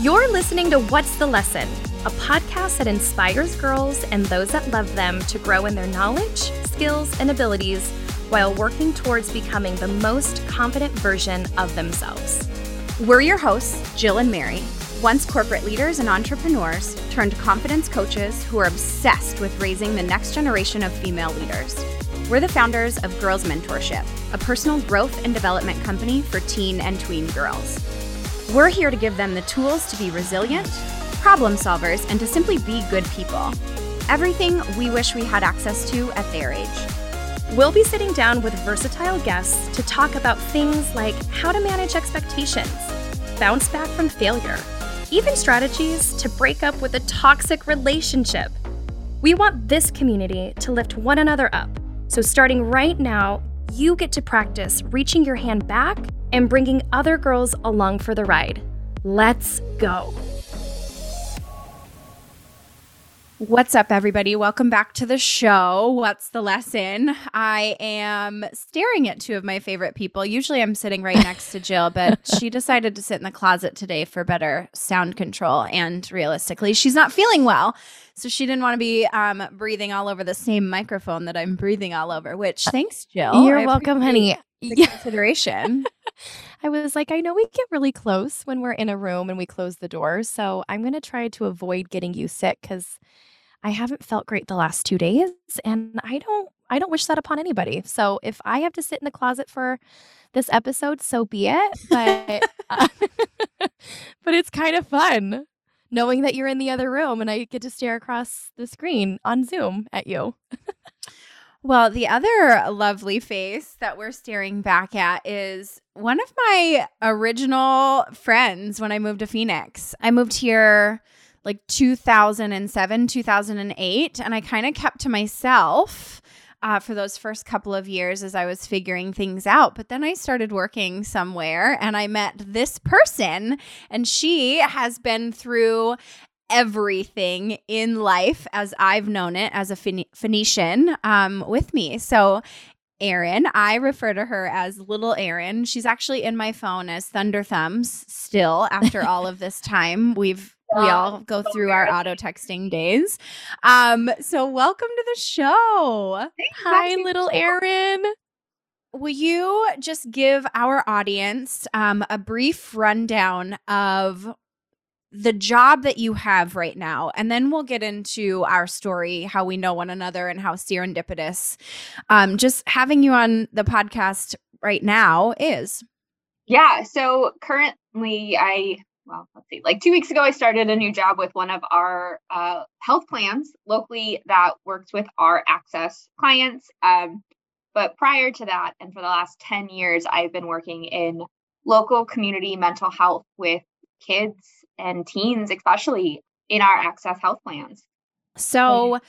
You're listening to What's the Lesson, a podcast that inspires girls and those that love them to grow in their knowledge, skills, and abilities while working towards becoming the most confident version of themselves. We're your hosts, Jill and Mary, once corporate leaders and entrepreneurs turned confidence coaches who are obsessed with raising the next generation of female leaders. We're the founders of Girls Mentorship, a personal growth and development company for teen and tween girls. We're here to give them the tools to be resilient, problem solvers, and to simply be good people. Everything we wish we had access to at their age. We'll be sitting down with versatile guests to talk about things like how to manage expectations, bounce back from failure, even strategies to break up with a toxic relationship. We want this community to lift one another up. So, starting right now, you get to practice reaching your hand back and bringing other girls along for the ride. Let's go. What's up, everybody? Welcome back to the show. What's the lesson? I am staring at two of my favorite people. Usually I'm sitting right next to Jill, but she decided to sit in the closet today for better sound control. And realistically, she's not feeling well. So she didn't want to be um, breathing all over the same microphone that I'm breathing all over, which thanks, Jill. You're welcome, honey. Yeah. Consideration. I was like, I know we get really close when we're in a room and we close the doors. So I'm going to try to avoid getting you sick because I haven't felt great the last two days, and I don't I don't wish that upon anybody. So if I have to sit in the closet for this episode, so be it. But uh, but it's kind of fun knowing that you're in the other room and I get to stare across the screen on Zoom at you. Well, the other lovely face that we're staring back at is one of my original friends when I moved to Phoenix. I moved here like 2007, 2008. And I kind of kept to myself uh, for those first couple of years as I was figuring things out. But then I started working somewhere and I met this person, and she has been through everything in life as I've known it as a Phoenician um, with me. So Erin. I refer to her as Little Erin. She's actually in my phone as Thunder Thumbs still after all of this time. We've we all go through our auto texting days. Um, so welcome to the show. Hi, little Erin. Will you just give our audience um, a brief rundown of the job that you have right now, and then we'll get into our story, how we know one another, and how serendipitous um, just having you on the podcast right now is. Yeah. So currently, I well, let's see, like two weeks ago, I started a new job with one of our uh, health plans locally that works with our AHCCCS clients. Um, but prior to that, and for the last 10 years, I've been working in local community mental health with kids and teens, especially in our AHCCCS health plans. So,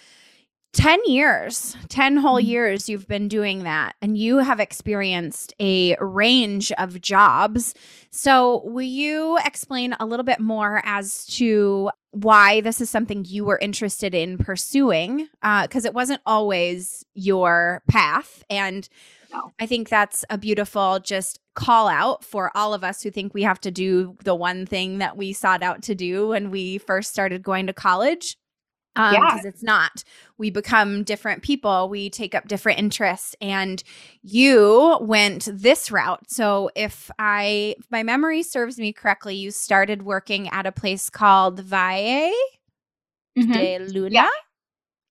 10 years, 10 whole mm-hmm. years you've been doing that, and you have experienced a range of jobs. So, will you explain a little bit more as to why this is something you were interested in pursuing? Because uh, it wasn't always your path. And no. I think that's a beautiful just call out for all of us who think we have to do the one thing that we sought out to do when we first started going to college um because yeah. it's not we become different people we take up different interests and you went this route so if i if my memory serves me correctly you started working at a place called valle mm-hmm. de luna yeah.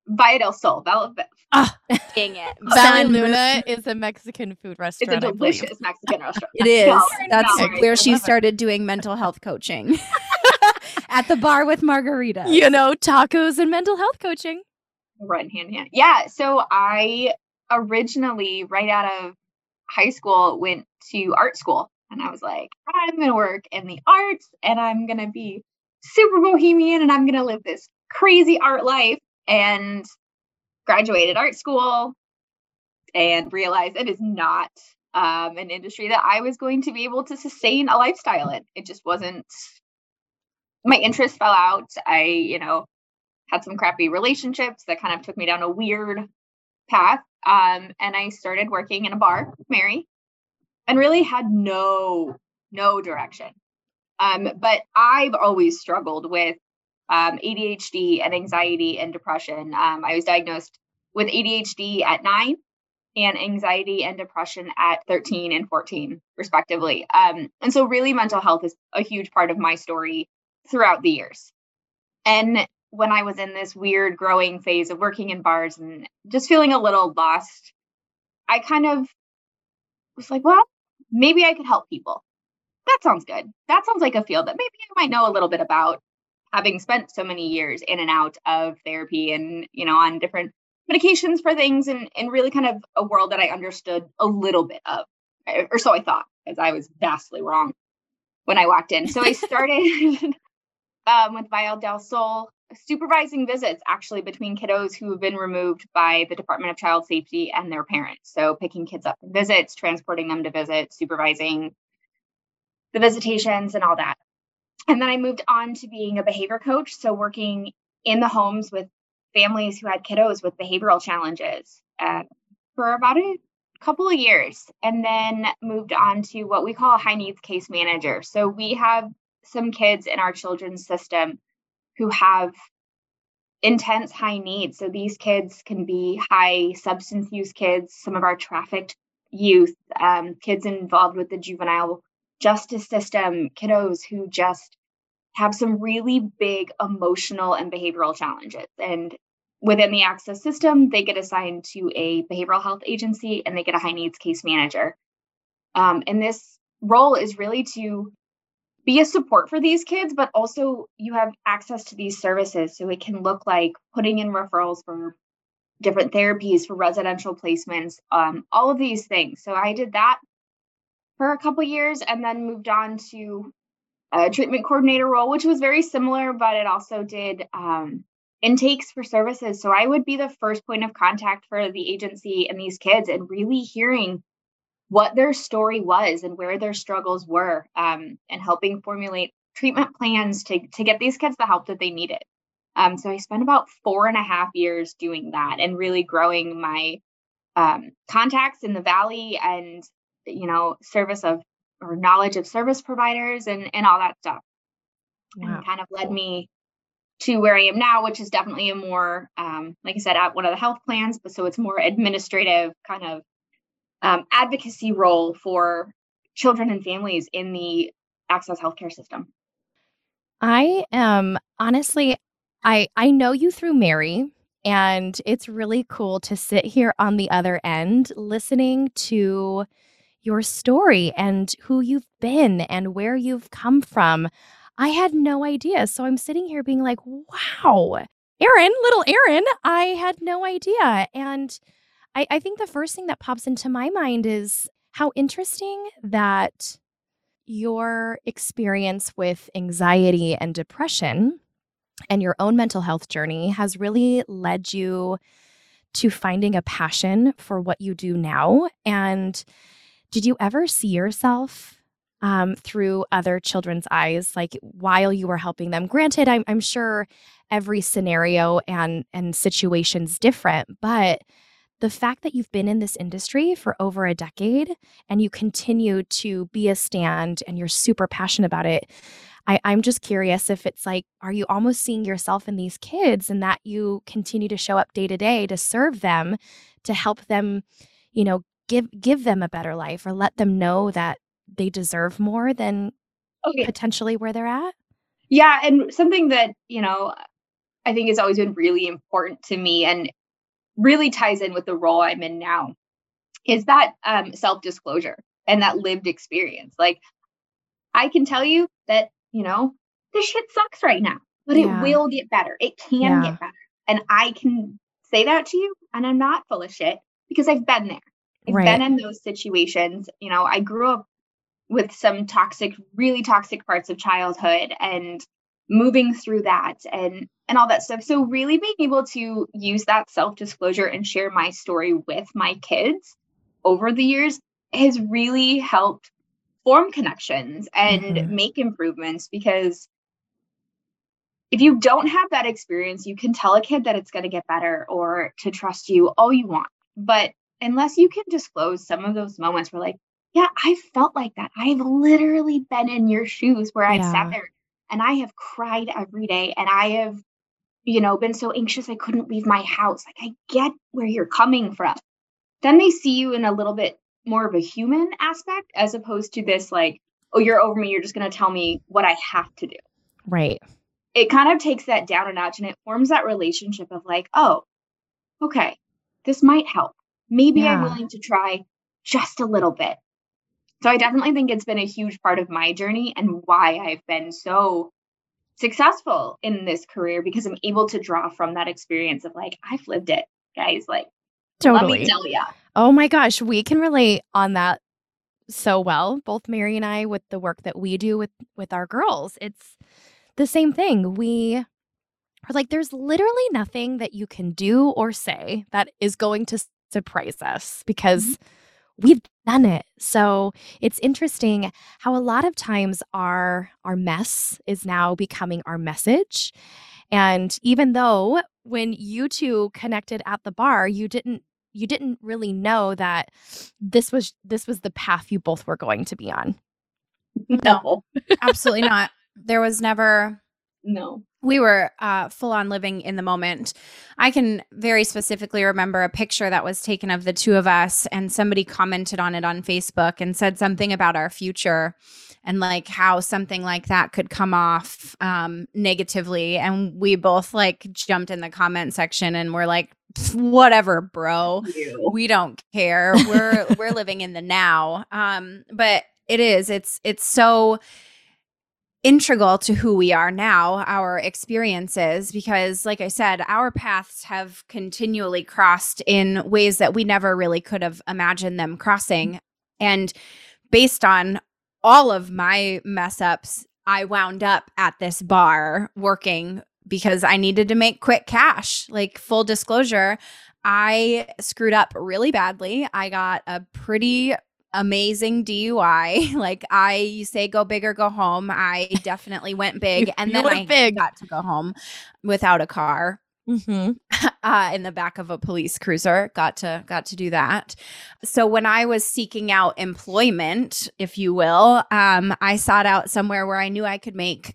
Valle del Sol. Val- oh, dang it. Valle Luna is a Mexican food restaurant. It's a delicious Mexican restaurant. It is. No, That's no, where she started doing mental health coaching. at the bar with margaritas. You know, tacos and mental health coaching. Run hand in hand. Yeah. So I originally, right out of high school, went to art school. And I was like, I'm going to work in the arts and I'm going to be super bohemian and I'm going to live this crazy art life. And graduated art school and realized it is not um, an industry that I was going to be able to sustain a lifestyle in. It just wasn't my interest fell out. I, you know, had some crappy relationships that kind of took me down a weird path. Um, and I started working in a bar Mary and really had no, no direction. Um, but I've always struggled with um, ADHD and anxiety and depression. Um, I was diagnosed with ADHD at nine and anxiety and depression at 13 and 14, respectively. Um, and so, really, mental health is a huge part of my story throughout the years. And when I was in this weird growing phase of working in bars and just feeling a little lost, I kind of was like, well, maybe I could help people. That sounds good. That sounds like a field that maybe I might know a little bit about having spent so many years in and out of therapy and, you know, on different medications for things and, and really kind of a world that I understood a little bit of, eh, or so I thought, because I was vastly wrong when I walked in. So I started um, with Valle del Sol supervising visits actually between kiddos who have been removed by the Department of Child Safety and their parents. So picking kids up from visits, transporting them to visit supervising the visitations and all that. And then I moved on to being a behavior coach. So working in the homes with families who had kiddos with behavioral challenges uh, for about a couple of years. And then moved on to what we call a high needs case manager. So we have some kids in our children's system who have intense high needs. So these kids can be high substance use kids, some of our trafficked youth, um, kids involved with the juvenile justice system, kiddos who just have some really big emotional and behavioral challenges. And within the AHCCCS system, they get assigned to a behavioral health agency and they get a high needs case manager. Um, and this role is really to be a support for these kids, but also you have access to these services. So it can look like putting in referrals for different therapies, for residential placements, um, all of these things. So I did that for a couple years and then moved on to a treatment coordinator role, which was very similar, but it also did um, intakes for services. So I would be the first point of contact for the agency and these kids and really hearing what their story was and where their struggles were um, and helping formulate treatment plans to, to get these kids the help that they needed. Um, so I spent about four and a half years doing that and really growing my um, contacts in the valley and you know service of or knowledge of service providers and and all that stuff wow. and kind of led me to where I am now, which is definitely a more, um, like I said, at one of the health plans, but so it's more administrative kind of um, advocacy role for children and families in the AHCCCS healthcare system. I am honestly, I I know you through Mary, and it's really cool to sit here on the other end listening to your story and who you've been and where you've come from. I had no idea. So I'm sitting here being like, wow, Erin, little Erin, I had no idea. And I, I think the first thing that pops into my mind is how interesting that your experience with anxiety and depression and your own mental health journey has really led you to finding a passion for what you do now. And did you ever see yourself um, through other children's eyes, like while you were helping them? Granted, I'm, I'm sure every scenario and and situation's different, but the fact that you've been in this industry for over a decade and you continue to be a stand and you're super passionate about it I, i'm just curious if it's like are you almost seeing yourself in these kids and that you continue to show up day to day to serve them to help them you know give give them a better life or let them know that they deserve more than okay. potentially where they're at yeah and something that you know i think has always been really important to me and really ties in with the role I'm in now is that um, self disclosure and that lived experience. Like, I can tell you that, you know, this shit sucks right now, but yeah. it will get better. It can yeah. get better. And I can say that to you, and I'm not full of shit because I've been there. I've right. been in those situations. You know, I grew up with some toxic, really toxic parts of childhood and moving through that and and all that stuff so really being able to use that self disclosure and share my story with my kids over the years has really helped form connections and mm-hmm. make improvements because if you don't have that experience you can tell a kid that it's going to get better or to trust you all you want but unless you can disclose some of those moments where like yeah, I felt like that. I've literally been in your shoes where I've Yeah. sat there and I have cried every day and I have, you know, been so anxious I couldn't leave my house. Like, I get where you're coming from. Then they see you in a little bit more of a human aspect as opposed to this, like, oh, you're over me. You're just going to tell me what I have to do. Right. It kind of takes that down a notch and it forms that relationship of, like, oh, okay, this might help. Maybe I'm willing to try just a little bit. So I definitely think it's been a huge part of my journey and why I've been so successful in this career because I'm able to draw from that experience of like, I've lived it, guys. Like, let me tell ya. Oh my gosh, we can relate on that so well. Both Mary and I with the work that we do with with our girls. It's the same thing. We are like there's literally nothing that you can do or say that is going to surprise us because mm-hmm. we've done it. So, it's interesting how a lot of times our our mess is now becoming our message. And even though when you two connected at the bar, you didn't you didn't really know that this was this was the path you both were going to be on. No, Absolutely not. There was never no. We were uh, full on living in the moment. I can very specifically remember a picture that was taken of the two of us, and somebody commented on it on Facebook and said something about our future and like how something like that could come off um, negatively. And we both like jumped in the comment section and we're like, whatever, bro we don't care we're we're living in the now um but it is it's it's so integral to who we are now our experiences because like i said our paths have continually crossed in ways that we never really could have imagined them crossing and based on all of my mess ups i wound up at this bar working because i needed to make quick cash like full disclosure I screwed up really badly. I got a pretty amazing DUI. Like I you say go big or go home. I definitely went big and then I big. got to go home without a car Mm-hmm. uh, in the back of a police cruiser. Got to got to do that. So when I was seeking out employment, if you will, um, I sought out somewhere where I knew I could make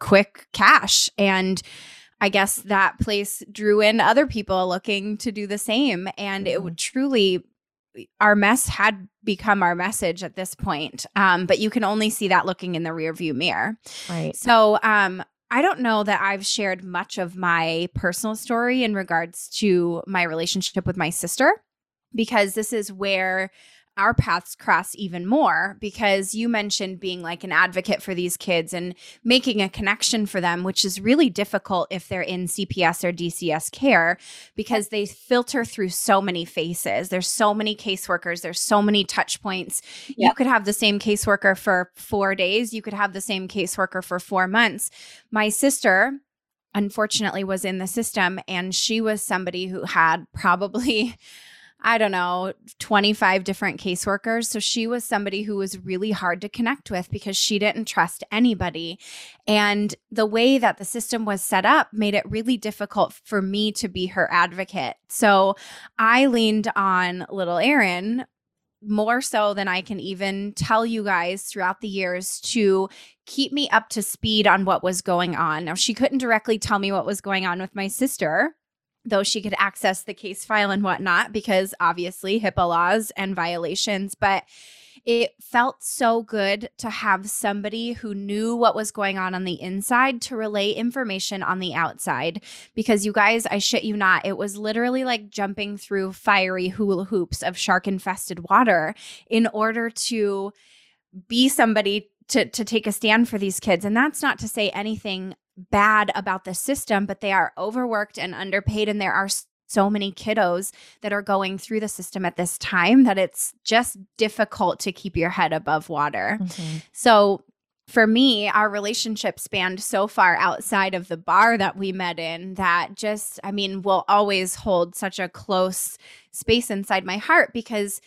quick cash and I guess that place drew in other people looking to do the same. And it would truly, our mess had become our message at this point. Um, but you can only see that looking in the rearview mirror. Right. So, um, I don't know that I've shared much of my personal story in regards to my relationship with my sister because this is where our paths cross even more because you mentioned being like an advocate for these kids and making a connection for them which is really difficult if they're in CPS or DCS care because they filter through so many faces. There's so many caseworkers. There's so many touch points. You could have the same caseworker for 4 days. You could have the same caseworker for 4 months. My sister unfortunately was in the system and she was somebody who had probably I don't know, 25 different caseworkers. So she was somebody who was really hard to connect with because she didn't trust anybody. And the way that the system was set up made it really difficult for me to be her advocate. So I leaned on little Erin more so than I can even tell you guys throughout the years to keep me up to speed on what was going on. Now, she couldn't directly tell me what was going on with my sister, though she could access the case file and whatnot, because obviously HIPAA laws and violations. But it felt so good to have somebody who knew what was going on on the inside to relay information on the outside. Because you guys, I shit you not, it was literally like jumping through fiery hula hoops of shark infested water in order to be somebody to to take a stand for these kids and that's not to say anything bad about the system but they are overworked and underpaid and there are so many kiddos that are going through the system at this time that it's just difficult to keep your head above water. Mhm. So for me, our relationship spanned so far outside of the bar that we met in that just, I mean, will always hold such a close space inside my heart because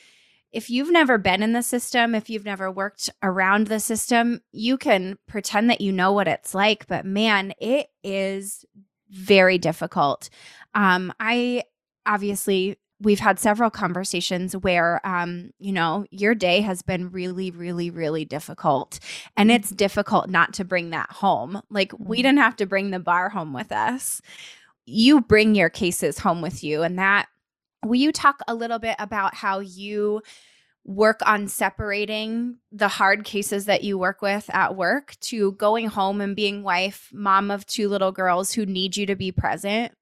if you've never been in the system, if you've never worked around the system, you can pretend that you know what it's like, but man, it is very difficult. Um, I obviously we've had several conversations where, um, you know, your day has been really, really, really difficult. And it's difficult not to bring that home. Like, we Mhm. didn't have to bring the bar home with us. You bring your cases home with you. And that, will you talk a little bit about how you work on separating the hard cases that you work with at work to going home and being wife, mom of two little girls who need you to be present?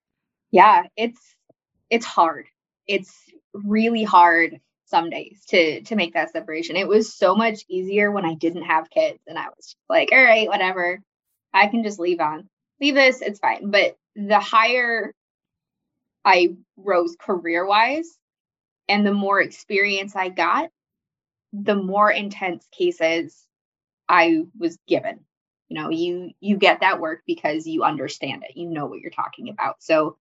Yeah, it's it's hard. It's really hard some days to to make that separation. It was so much easier when I didn't have kids and I was like, all right, whatever. I can just leave on. Leave this, it's fine. But the higher I rose career-wise and the more experience I got, the more intense cases I was given. You know, you you get that work because you understand it. You know what you're talking about. So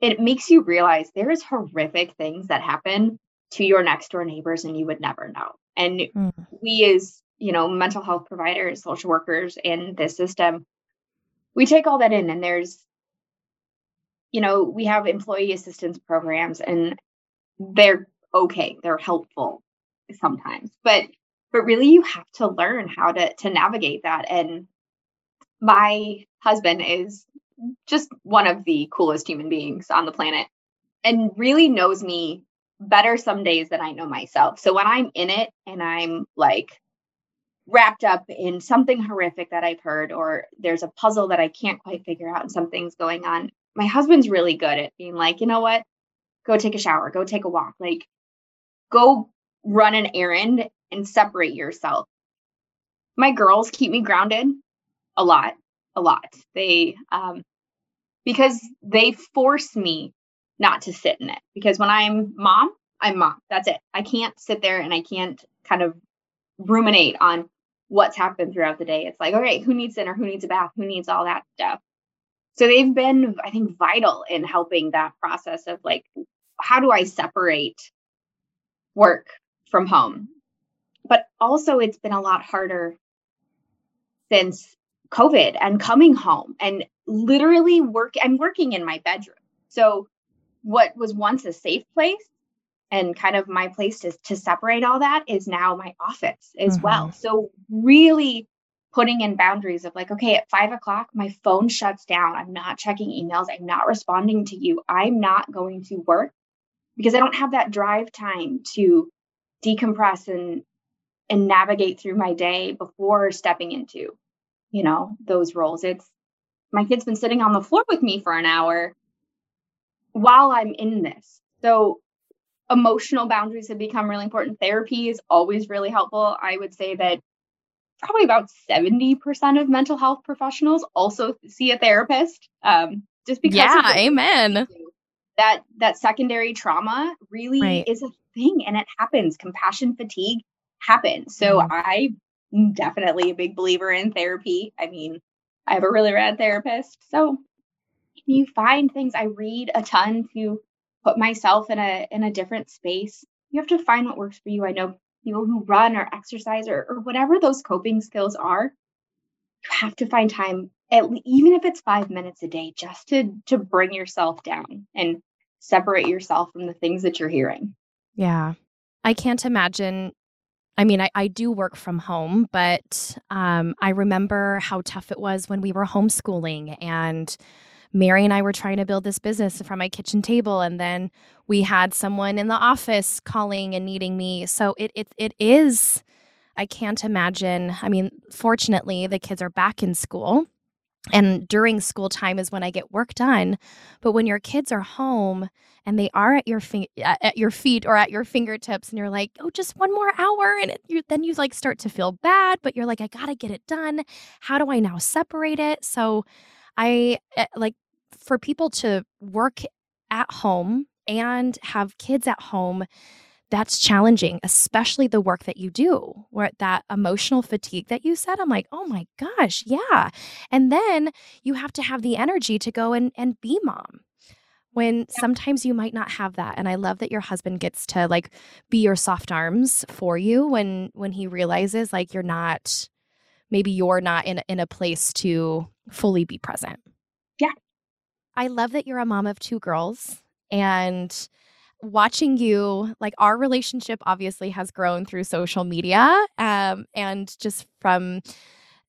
it makes you realize there is horrific things that happen to your next door neighbors and you would never know. And Mm. we as, you know, mental health providers, social workers in this system, we take all that in and there's you know, we have employee assistance programs and they're okay. They're helpful sometimes. But but really you have to learn how to to navigate that and my husband is just one of the coolest human beings on the planet and really knows me better some days than I know myself. So when I'm in it and I'm like wrapped up in something horrific that I've heard, or there's a puzzle that I can't quite figure out and something's going on, my husband's really good at being like, you know what? Go take a shower, go take a walk, like go run an errand and separate yourself. My girls keep me grounded a lot, a lot. They, um, because they force me not to sit in it. Because when I'm mom, I'm mom. That's it. I can't sit there and I can't kind of ruminate on what's happened throughout the day. It's like, right, who needs dinner? Who needs a bath? Who needs all that stuff? So they've been, I think, vital in helping that process of like, how do I separate work from home? But also, it's been a lot harder since COVID and coming home and literally work. I'm working in my bedroom. So, what was once a safe place and kind of my place to, to separate all that is now my office as well. Mm-hmm. So, really putting in boundaries of like, okay, at five o'clock, my phone shuts down. I'm not checking emails. I'm not responding to you. I'm not going to work because I don't have that drive time to decompress and and navigate through my day before stepping into, you know, those roles. It's my kid's been sitting on the floor with me for an hour while I'm in this. So emotional boundaries have become really important. Therapy is always really helpful. I would say that probably about 70% of mental health professionals also see a therapist. Um, just because Yeah, amen. That that secondary trauma really Right. is a thing and it happens. Compassion fatigue happens. So Mhm. I'm definitely a big believer in therapy. I mean, I have a really rad therapist. So you find things I read a ton to put myself in a in a different space. You have to find what works for you. I know people who run or exercise or, or whatever those coping skills are. You have to find time, at even if it's five minutes a day, just to to bring yourself down and separate yourself from the things that you're hearing. Yeah. I can't imagine. I mean, I, I do work from home, but um, I remember how tough it was when we were homeschooling and Mary and I were trying to build this business from my kitchen table. And then we had someone in the office calling and needing me. So it, it, it is, I can't imagine. I mean, fortunately, the kids are back in school. And during school time is when I get work done. But when your kids are home and they are at your fi- at your feet or at your fingertips, and you're like, oh, just one more hour, and it, you then you like start to feel bad, but you're like, I gotta get it done. How do I now separate it? So, I eh, like for people to work at home and have kids at home that's challenging, especially the work that you do, where that emotional fatigue that you said. I'm like, oh my gosh, yeah. And then you have to have the energy to go and, and be mom when sometimes you might not have that. And I love that your husband gets to like be your soft arms for you when when he realizes like you're not maybe you're not in in a place to fully be present. I love that you're a mom of two girls and watching you, like our relationship obviously has grown through social media um, and just from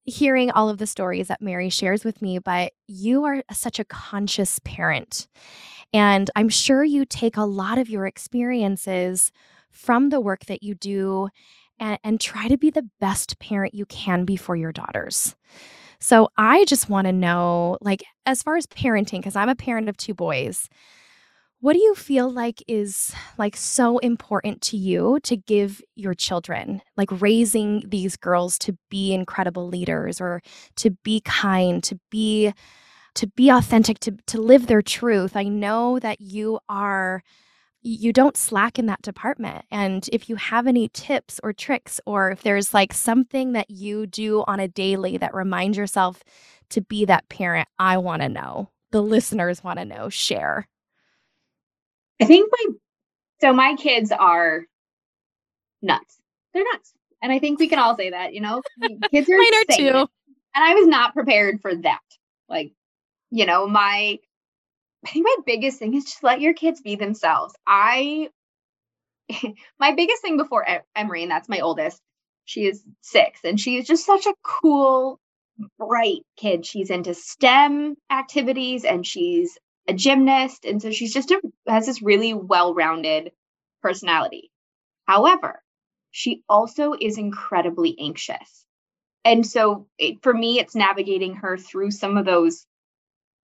hearing all of the stories that Mary shares with me, but you are such a conscious parent. And I'm sure you take a lot of your experiences from the work that you do and, and try to be the best parent you can be for your daughters. So I just want to know, like, as far as parenting, because I'm a parent of two boys, what do you feel like is like so important to you to give your children? Like raising these girls to be incredible leaders or to be kind to be to be authentic to to live their truth. I know that you are you don't slack in that department and if you have any tips or tricks or if there's like something that you do on a daily that reminds yourself to be that parent i want to know the listeners want to know share I think my so my kids are nuts. They're nuts. And I think we can all say that, you know. Kids are Mine are too. And I was not prepared for that. Like, you know, my I think my biggest thing is just let your kids be themselves. I my biggest thing before Emery, and that's my oldest, she is six, and she is just such a cool, bright kid. She's into STEM activities and she's a gymnast. And so she's just a, has this really well rounded personality. However, she also is incredibly anxious. And so it, for me, it's navigating her through some of those,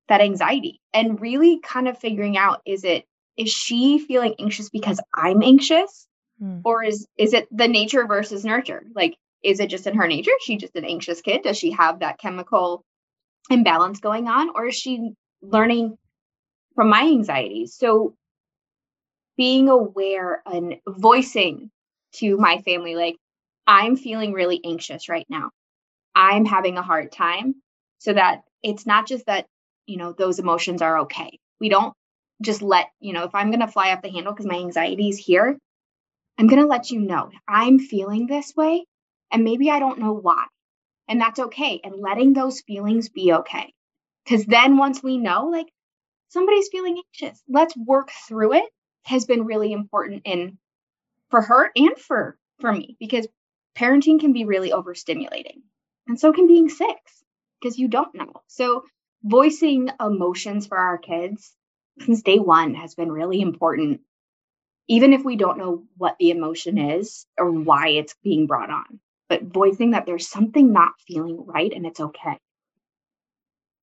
that anxiety and really kind of figuring out is it, is she feeling anxious because I'm anxious? Hmm. Or is is it the nature versus nurture? Like, is it just in her nature? Is she just an anxious kid? Does she have that chemical imbalance going on? Or is she learning from my anxieties. So being aware and voicing to my family, like, I'm feeling really anxious right now. I'm having a hard time. So that it's not just that, you know, those emotions are okay. We don't just let, you know, if I'm going to fly off the handle because my anxiety is here, I'm going to let you know I'm feeling this way and maybe I don't know why. And that's okay. And letting those feelings be okay. Because then once we know, like, somebody's feeling anxious. Let's work through it has been really important in for her and for for me because parenting can be really overstimulating. And so can being six because you don't know. So voicing emotions for our kids since day 1 has been really important even if we don't know what the emotion is or why it's being brought on. But voicing that there's something not feeling right and it's okay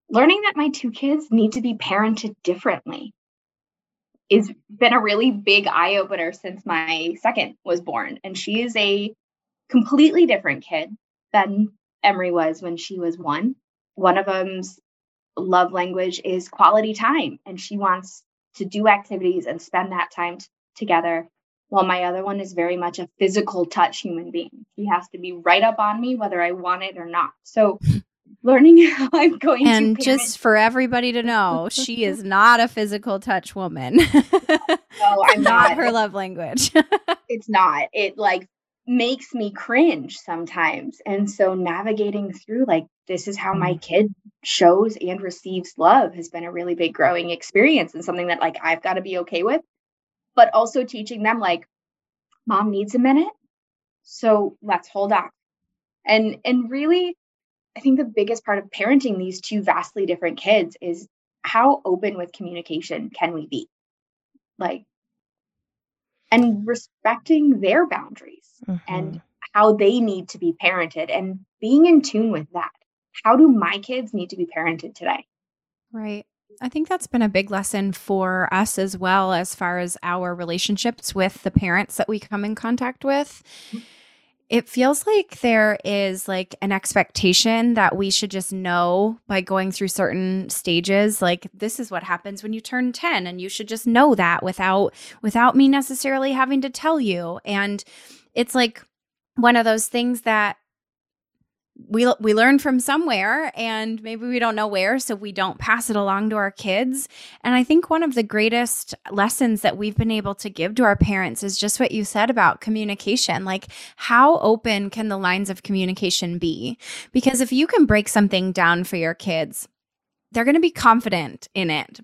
learning that my two kids need to be parented differently is been a really big eye opener since my second was born. And she is a completely different kid than Emery was when she was one. One of them's love language is quality time, and she wants to do activities and spend that time t- together. While my other one is very much a physical touch human being. He has to be right up on me, whether I want it or not. So learning how I'm going to and just for everybody to know, she is not a physical touch woman. no, I'm not. not her love language. it's not. It like makes me cringe sometimes. And so navigating through like this is how my mm. kid shows and receives love has been a really big growing experience and something that like I've got to be okay with. But also teaching them like mom needs a minute. So let's hold on. And and really I think the biggest part of parenting these two vastly different kids is how open with communication can we be? Like, and respecting their boundaries mm-hmm. and how they need to be parented and being in tune with that. How do my kids need to be parented today? Right. I think that's been a big lesson for us as well, as far as our relationships with the parents that we come in contact with. Mm-hmm it feels like there is like an expectation that we should just know by going through certain stages like this is what happens when you turn 10 and you should just know that without without me necessarily having to tell you. And it's like one of those things that we we learn from somewhere and maybe we don't know where so we don't pass it along to our kids. And i think one of the greatest lessons that we've been able to give to our parents is just what you said about communication like how open can the lines of communication be? Because if you can break something down for your kids they're going to be confident in it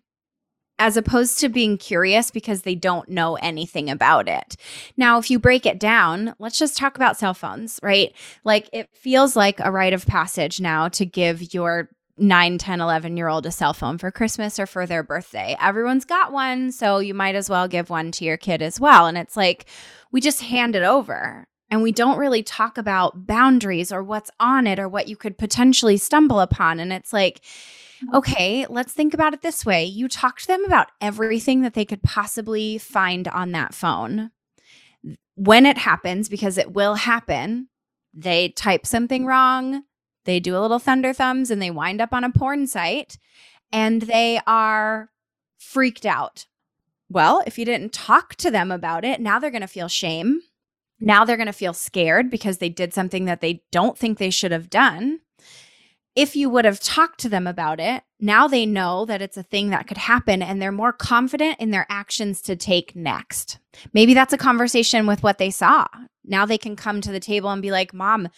as opposed to being curious because they don't know anything about it. Now, if you break it down, let's just talk about cell phones, right? Like it feels like a rite of passage now to give your 9, 10, 11 year old a cell phone for Christmas or for their birthday. Everyone's got one, so you might as well give one to your kid as well. And it's like we just hand it over and we don't really talk about boundaries or what's on it or what you could potentially stumble upon. And it's like, okay, let's think about it this way. You talk to them about everything that they could possibly find on that phone. When it happens, because it will happen, they type something wrong, they do a little thunder thumbs, and they wind up on a porn site and they are freaked out. Well, if you didn't talk to them about it, now they're going to feel shame. Now they're going to feel scared because they did something that they don't think they should have done if you would have talked to them about it, now they know that it's a thing that could happen and they're more confident in their actions to take next. Maybe that's a conversation with what they saw. Now they can come to the table and be like, Mom,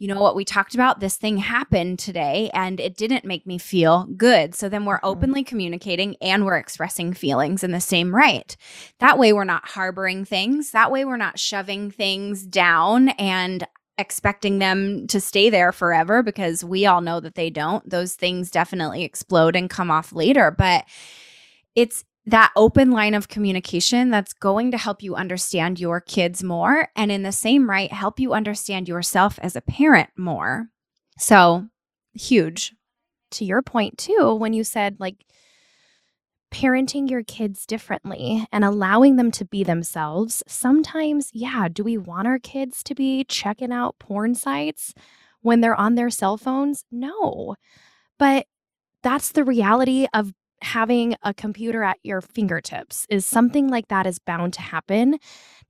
you know what we talked about? This thing happened today and it didn't make me feel good. So then we're mm-hmm. openly communicating and we're expressing feelings in the same right. That way we're not harboring things. That way we're not shoving things down and expecting them to stay there forever because we all know that they don't. Those things definitely explode and come off later. But it's that open line of communication that's going to help you understand your kids more. And in the same right, help you understand yourself as a parent more. So huge. To your point, too, when you said, like, parenting your kids differently and allowing them to be themselves. Sometimes, yeah, do we want our kids to be checking out porn sites when they're on their cell phones? No. But that's the reality of having a computer at your fingertips is something like that is bound to happen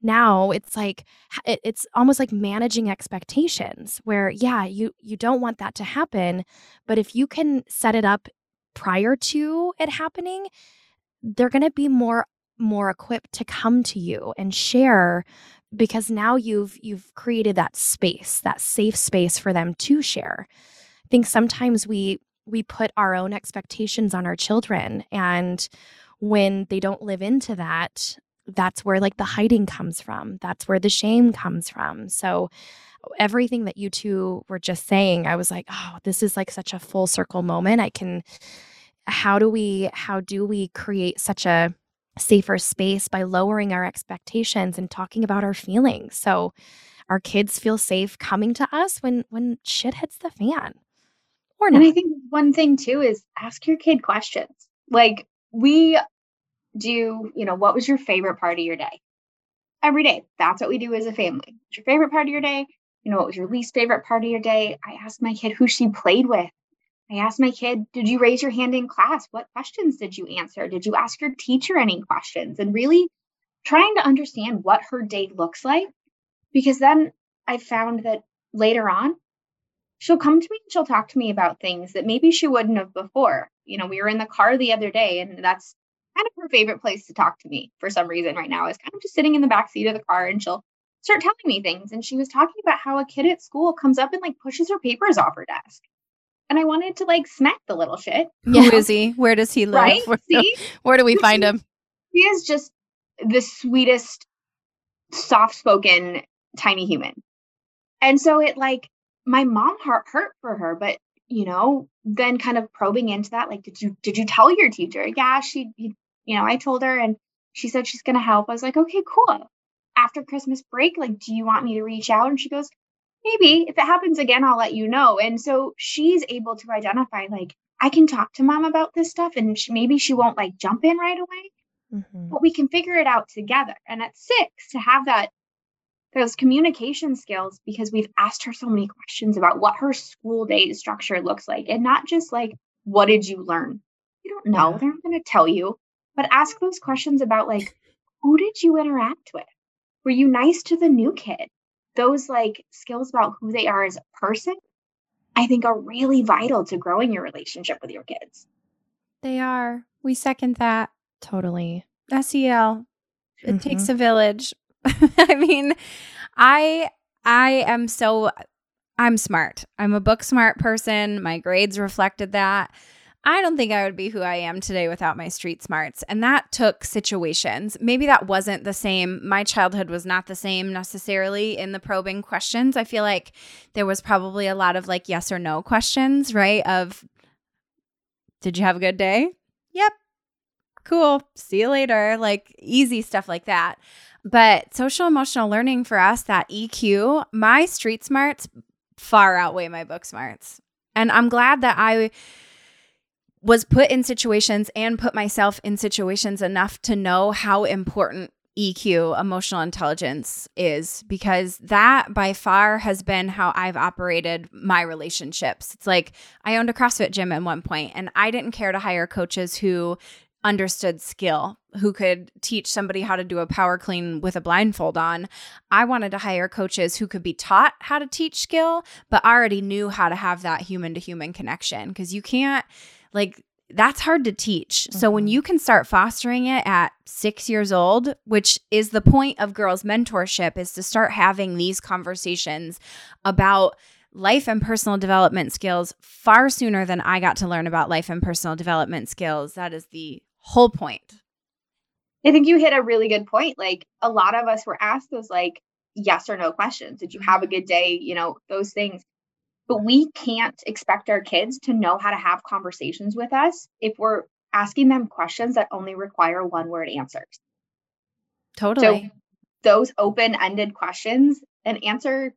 now it's like it's almost like managing expectations where yeah you you don't want that to happen but if you can set it up prior to it happening, they're going to be more more equipped to come to you and share because now you've you've created that space, that safe space for them to share. I think sometimes we we put our own expectations on our children and when they don't live into that, that's where like the hiding comes from. That's where the shame comes from. So everything that you two were just saying, I was like, oh, this is like such a full circle moment. I can how do we how do we create such a safer space by lowering our expectations and talking about our feelings so our kids feel safe coming to us when when shit hits the fan or not. And I think one thing too is ask your kid questions. Like we do, you know, what was your favorite part of your day? Every day. That's what we do as a family. What's your favorite part of your day? You know, what was your least favorite part of your day? I ask my kid who she played with. I asked my kid, Did you raise your hand in class? What questions did you answer? Did you ask your teacher any questions? And really trying to understand what her day looks like. Because then I found that later on, she'll come to me and she'll talk to me about things that maybe she wouldn't have before. You know, we were in the car the other day, and that's kind of her favorite place to talk to me for some reason right now is kind of just sitting in the back seat of the car and she'll start telling me things. And she was talking about how a kid at school comes up and like pushes her papers off her desk and I wanted to like smack the little shit. Who yeah. is he? Where does he live? Right? Where, See? where do we find him? He is just the sweetest, soft spoken, tiny human. And so it like my mom heart hurt for her, but you know, then kind of probing into that, like, did you did you tell your teacher? Yeah, she you, you know, I told her and she said she's gonna help. I was like, okay, cool. After Christmas break, like, do you want me to reach out? And she goes, maybe if it happens again, I'll let you know. And so she's able to identify, like, I can talk to mom about this stuff and she, maybe she won't like jump in right away, mm-hmm. but we can figure it out together. And at six, to have that, those communication skills, because we've asked her so many questions about what her school day structure looks like and not just like, what did you learn? You don't know. Yeah. They're not going to tell you, but ask those questions about like, who did you interact with? Were you nice to the new kid? those like skills about who they are as a person, I think are really vital to growing your relationship with your kids. They are. We second that. Totally. SEL. It mm-hmm. takes a village. I mean, I I am so I'm smart. I'm a book smart person. My grades reflected that. I don't think I would be who I am today without my street smarts. And that took situations. Maybe that wasn't the same. My childhood was not the same necessarily in the probing questions. I feel like there was probably a lot of like yes or no questions, right? Of, did you have a good day? Yep. Cool. See you later. Like easy stuff like that. But social emotional learning for us, that EQ, my street smarts far outweigh my book smarts. And I'm glad that I was put in situations and put myself in situations enough to know how important EQ, emotional intelligence, is because that by far has been how I've operated my relationships. It's like I owned a CrossFit gym at one point and I didn't care to hire coaches who understood skill, who could teach somebody how to do a power clean with a blindfold on. I wanted to hire coaches who could be taught how to teach skill, but already knew how to have that human to human connection because you can't like that's hard to teach. Mm-hmm. So when mm-hmm. you can start fostering it at 6 years old, which is the point of girls mentorship is to start having these conversations about life and personal development skills far sooner than I got to learn about life and personal development skills. That is the whole point. I think you hit a really good point. Like a lot of us were asked those like yes or no questions. Did you have a good day? You know, those things. But we can't expect our kids to know how to have conversations with us if we're asking them questions that only require one word answers. Totally. So those open ended questions, and answer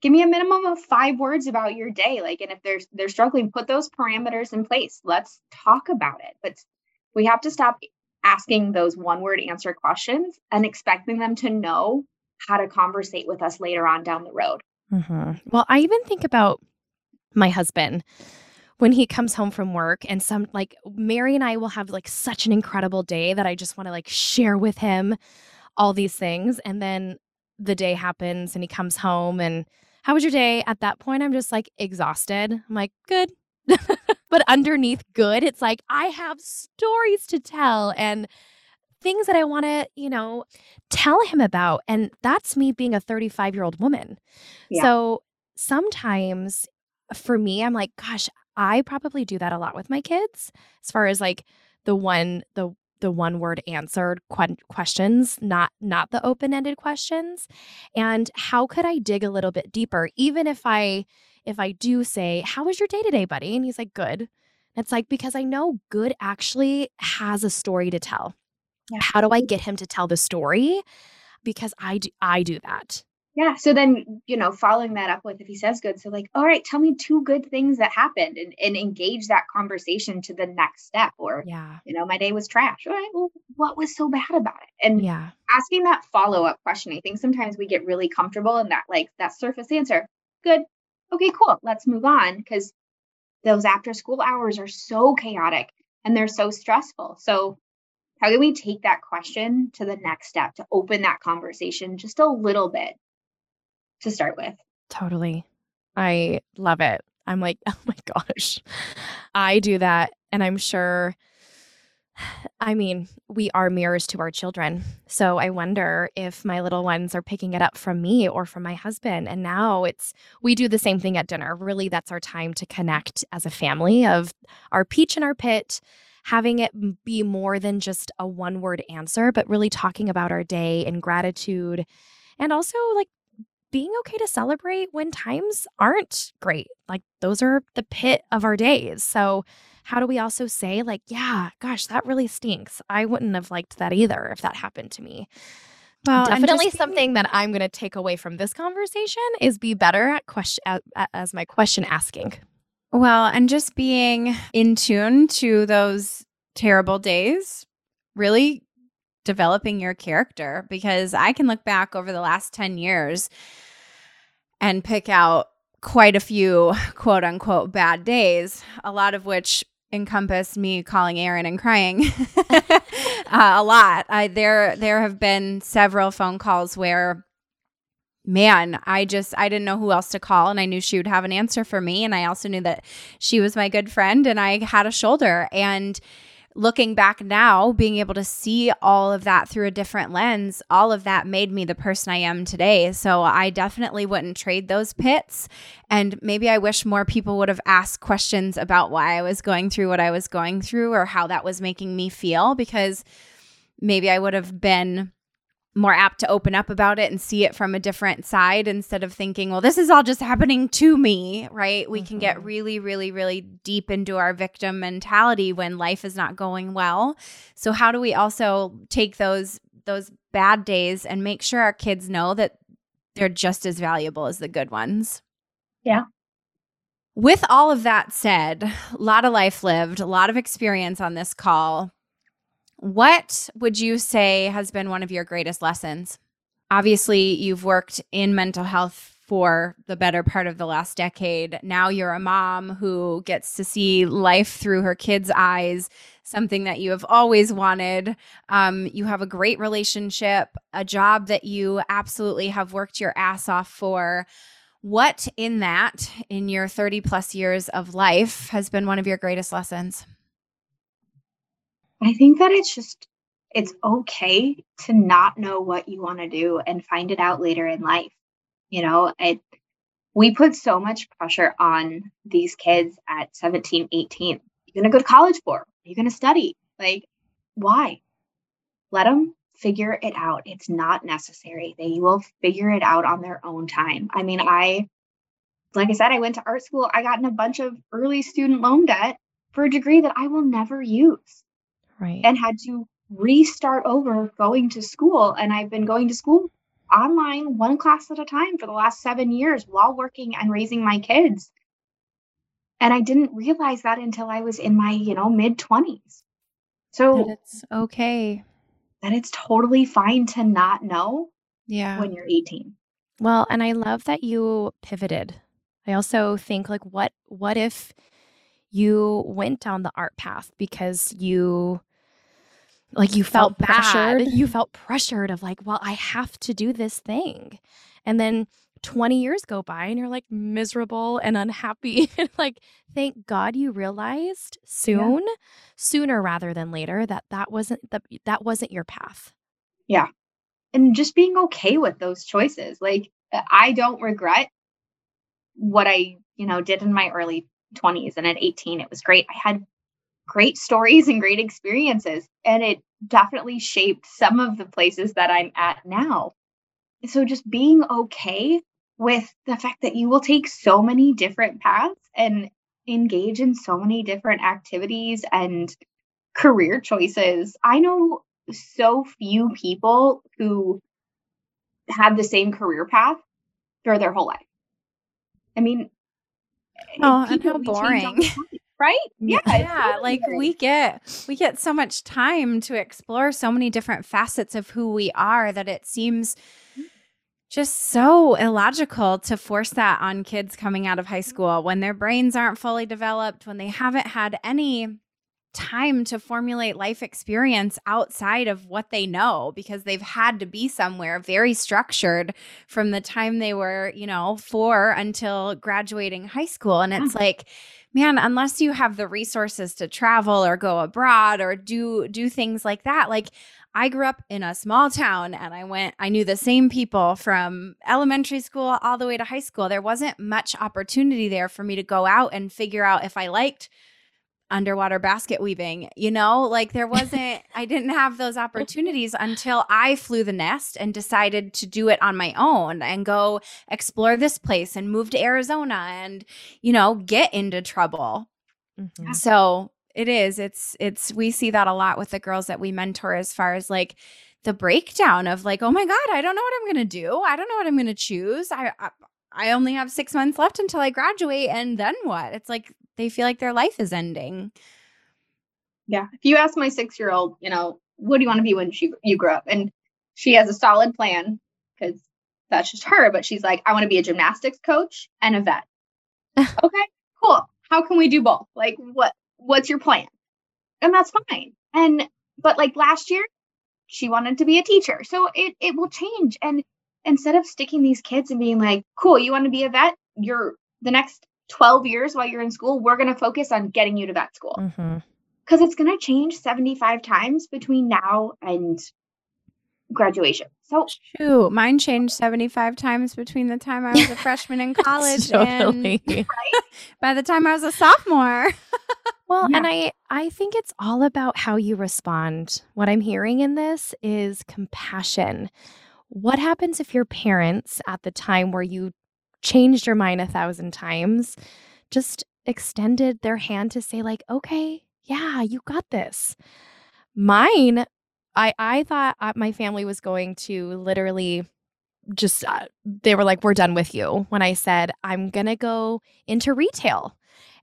give me a minimum of five words about your day like and if they're they're struggling put those parameters in place let's talk about it but we have to stop asking those one word answer questions and expecting them to know how to conversate with us later on down the road mm-hmm. well i even think about my husband when he comes home from work and some like mary and i will have like such an incredible day that i just want to like share with him all these things and then the day happens and he comes home and how was your day? At that point, I'm just like exhausted. I'm like, good. but underneath good, it's like I have stories to tell and things that I want to, you know, tell him about. And that's me being a 35 year old woman. Yeah. So sometimes for me, I'm like, gosh, I probably do that a lot with my kids as far as like the one, the the one word answered qu- questions not not the open-ended questions and how could i dig a little bit deeper even if i if i do say how was your day today buddy and he's like good it's like because i know good actually has a story to tell yeah. how do i get him to tell the story? Because i do i do that. Yeah so then you know following that up with if he says good so like all right tell me two good things that happened and, and engage that conversation to the next step or yeah. you know my day was trash. All right well what was so bad about it? And yeah. asking that follow-up question i think sometimes we get really comfortable in that like that surface answer good. Okay cool. Let's move on because those after school hours are so chaotic and they're so stressful. So how can we take that question to the next step to open that conversation just a little bit to start with. Totally. I love it. I'm like, oh my gosh. I do that. And I'm sure, I mean, we are mirrors to our children. So I wonder if my little ones are picking it up from me or from my husband. And now it's, we do the same thing at dinner. Really, that's our time to connect as a family of our peach and our pit having it be more than just a one word answer, but really talking about our day and gratitude and also like being okay to celebrate when times aren't great. Like those are the pit of our days. So, how do we also say, like, yeah, gosh, that really stinks. I wouldn't have liked that either if that happened to me. Well, definitely being- something that I'm going to take away from this conversation is be better at question as my question asking. Well, and just being in tune to those terrible days, really developing your character because I can look back over the last 10 years and pick out quite a few quote unquote bad days, a lot of which encompass me calling Erin and crying uh, a lot. I, there there have been several phone calls where man, I just I didn't know who else to call and I knew she would have an answer for me and I also knew that she was my good friend and I had a shoulder and looking back now, being able to see all of that through a different lens, all of that made me the person I am today. So I definitely wouldn't trade those pits. And maybe I wish more people would have asked questions about why I was going through what I was going through or how that was making me feel, because maybe I would have been more apt to open up about it and see it from a different side instead of thinking, well, this is all just happening to me, right? We mm-hmm. can get mm-hmm. really, really, really deep into our victim mentality when life is not going well. So how do we also take those those bad days and make sure our kids know that they're just as valuable as the good ones? Yeah. With all of that said, a lot of life lived, a lot of experience on this call. What would you say has been one of your greatest lessons? Obviously, you've worked in mental health for the better part of the last decade. Now you're a mom who gets to see life through her kids' eyes, something that you have always wanted. Um, you have a great relationship, a job that you absolutely have worked your ass off for. What in that, in your 30 plus years of life, has been one of your greatest lessons? I think that it's just it's okay to not know what you want to do and find it out later in life. You know, it we put so much pressure on these kids at 17, 18. You're going to go to college for? Are You're going to study. Like why? Let them figure it out. It's not necessary. They will figure it out on their own time. I mean, I like I said, I went to art school. I got in a bunch of early student loan debt for a degree that I will never use right. and had to restart over going to school and i've been going to school online one class at a time for the last seven years while working and raising my kids. And i didn't realize that until i was in my you know mid 20s so that it's okay. that it's totally fine to not know yeah. when you're 18 well and i love that you pivoted. I also think like what what if you went down the art path because you like you felt, felt pressured. You felt pressured of like well i have to do this thing. And then 20 years go by and you're like miserable and unhappy. Like thank god you realized soon yeah. sooner rather than later that that wasn't the, that wasn't your path. Yeah. And just being okay with those choices. Like uh, i don't regret what i you know did in my early 20s and at 18 it was great. I had great stories and great experiences. And it definitely shaped some of the places that I'm at now. So just being okay with the fact that you will take so many different paths and engage in so many different activities and career choices. I know so few people who have the same career path for their whole life. I mean, oh, and how boring right yeah yeah like we get we get so much time to explore so many different facets of who we are that it seems mm. just so illogical to force that on kids coming out of high school when their brains aren't fully developed when they haven't had any time to formulate life experience outside of what they know because they've had to be somewhere very structured from the time they were, you know, 4 until graduating high school and it's mm. like man, unless you have the resources to travel or go abroad or do do things like that, like I grew up in a small town and I went, I knew the same people from elementary school all the way to high school. There wasn't much opportunity there for me to go out and figure out if I liked underwater basket weaving. You know, like there wasn't, I didn't have those opportunities until I flew the nest and decided to do it on my own and go explore this place and move to Arizona and, you know, get into trouble. Mm-hmm. So it is, it's, it's, we see that a lot with the girls that we mentor as far as like, the breakdown of like, oh my God, I don't know what I'm going to do. I don't know what I'm going to choose. I, I, I only have six months left until I graduate. And then what? It's like they feel like their life is ending. Yeah. If you ask my six year old, you know, what do you want to be when she you grow up? And she has a solid plan because that's just her. But she's like, I want to be a gymnastics coach and a vet. okay, cool. How can we do both? Like, what what's your plan? And that's fine. And but like last year, she wanted to be a teacher. So it it will change. And instead of sticking these kids and being like, cool, you want to be a vet? You're the next 12 years while you're in school, we're going to focus on getting you to that school. Mm-hmm. because it's going to change 75 times between now and graduation. So, shoot, mine changed 75 times between the time I was a freshman in college totally. and by the time I was a sophomore. well, yeah. and I I think it's all about how you respond. What I'm hearing in this is compassion. What happens if your parents at the time where you changed your mind a thousand times just extended their hand to say like, "Okay, yeah, you got this." Mine I I thought uh, my family was going to literally just uh, they were like we're done with you when I said I'm going to go into retail.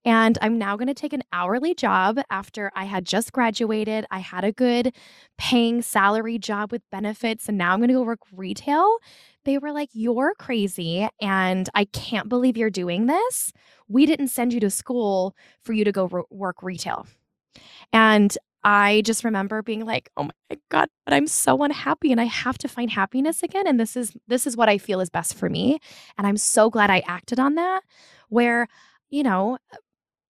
And I'm now going to take an hourly job after I had just graduated. I had a good paying salary job with benefits, and now I'm going to go work retail. They were like, You're crazy. And I can't believe you're doing this. We didn't send you to school for you to go re- work retail. And I just remember being like, "Oh my god, but I'm so unhappy and I have to find happiness again and this is this is what I feel is best for me." And I'm so glad I acted on that where, you know,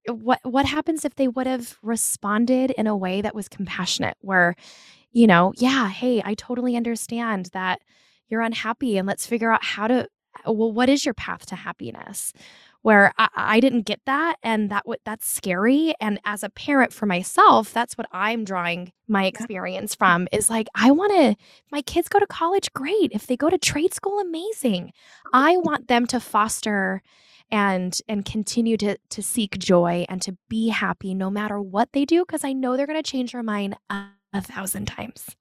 uh, what what happens if they would have responded in a way that was compassionate where, you know, yeah, hey, I totally understand that you're unhappy and let's figure out how to uh, well, what is your path to happiness? where I, I didn't get that and that w- that's scary and as a parent for myself that's what i'm drawing my experience from is like i want to my kids go to college great if they go to trade school amazing. I want them to foster and and continue to to seek joy and to be happy no matter what they do because i know they're going to change their mind a, a thousand times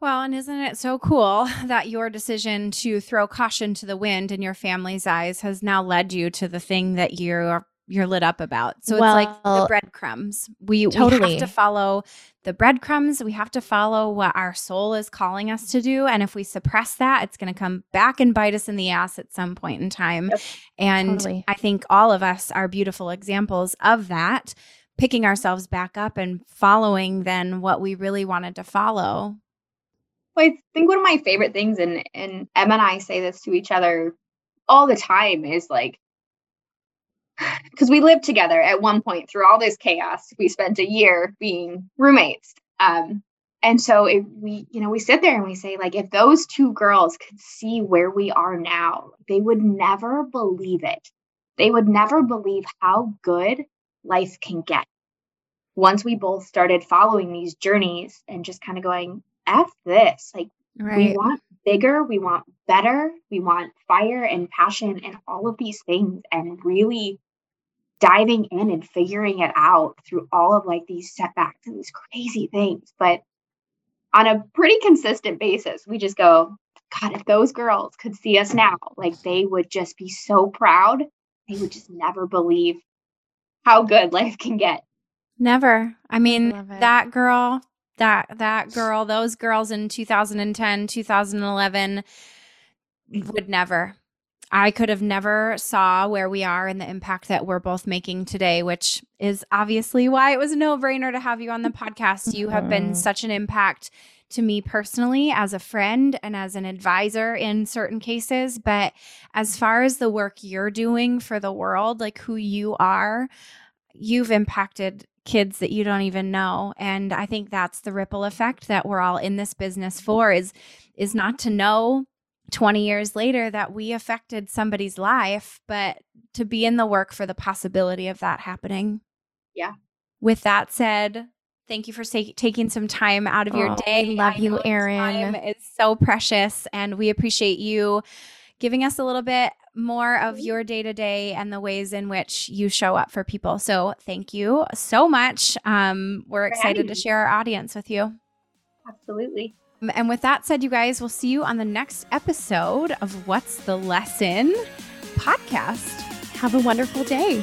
well, and isn't it so cool that your decision to throw caution to the wind in your family's eyes has now led you to the thing that you're you're lit up about. So well, it's like the breadcrumbs. We, totally. we have to follow the breadcrumbs. We have to follow what our soul is calling us to do. And if we suppress that, it's going to come back and bite us in the ass at some point in time. Yep. And totally. I think all of us are beautiful examples of that, picking ourselves back up and following then what we really wanted to follow I think one of my favorite things, and and Emma and I say this to each other all the time, is like because we lived together at one point through all this chaos. We spent a year being roommates. Um, and so we, you know, we sit there and we say, like, if those two girls could see where we are now, they would never believe it. They would never believe how good life can get. Once we both started following these journeys and just kind of going, F this. Like right. we want bigger, we want better, we want fire and passion and all of these things and really diving in and figuring it out through all of like these setbacks and these crazy things. But on a pretty consistent basis, we just go, God, if those girls could see us now, like they would just be so proud. They would just never believe how good life can get. Never. I mean, that girl that that girl, those girls in 2010, 2011 would never. I could have never saw where we are and the impact that we're both making today, which is obviously why it was a no-brainer to have you on the podcast. You have been mm-hmm. such an impact to me personally as a friend and as an advisor in certain cases, but as far as the work you're doing for the world, like who you are, you've impacted kids that you don't even know. And i think that's the ripple effect that we're all in this business for is is not to know 20 years later that we affected somebody's life but to be in the work for the possibility of that happening. Yeah. With that said thank you for sa- taking some time out of your oh, day. Love I you erin. it's so precious and we appreciate you giving us a little bit more of your day to day and the ways in which you show up for people. So thank you so much. Um, we're excited to share our audience with you. Absolutely. Um, and with that said, you guys, we'll see you on the next episode of What's the Lesson podcast. Have a wonderful day.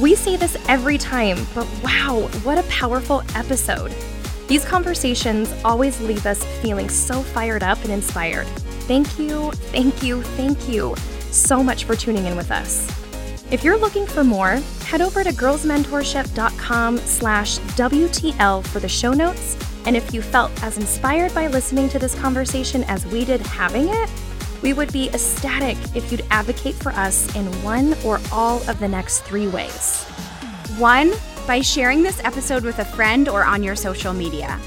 We say this every time, but wow, what a powerful episode. These conversations always leave us feeling so fired up and inspired. Thank you, thank you, thank you so much for tuning in with us. If you're looking for more, head over to girlsmentorship.com slash WTL for the show notes. And if you felt as inspired by listening to this conversation as we did having it, we would be ecstatic if you'd advocate for us in one or all of the next three ways. One, by sharing this episode with a friend or on your social media.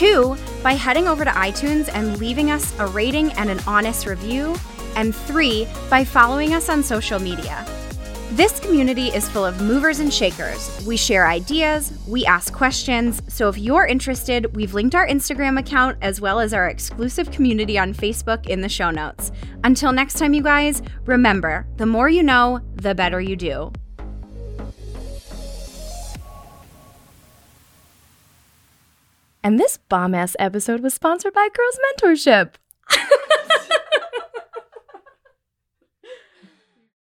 Two, by heading over to iTunes and leaving us a rating and an honest review. And three, by following us on social media. This community is full of movers and shakers. We share ideas, we ask questions. So if you're interested, we've linked our Instagram account as well as our exclusive community on Facebook in the show notes. Until next time, you guys, remember the more you know, the better you do. And this bomb ass episode was sponsored by Girls Mentorship.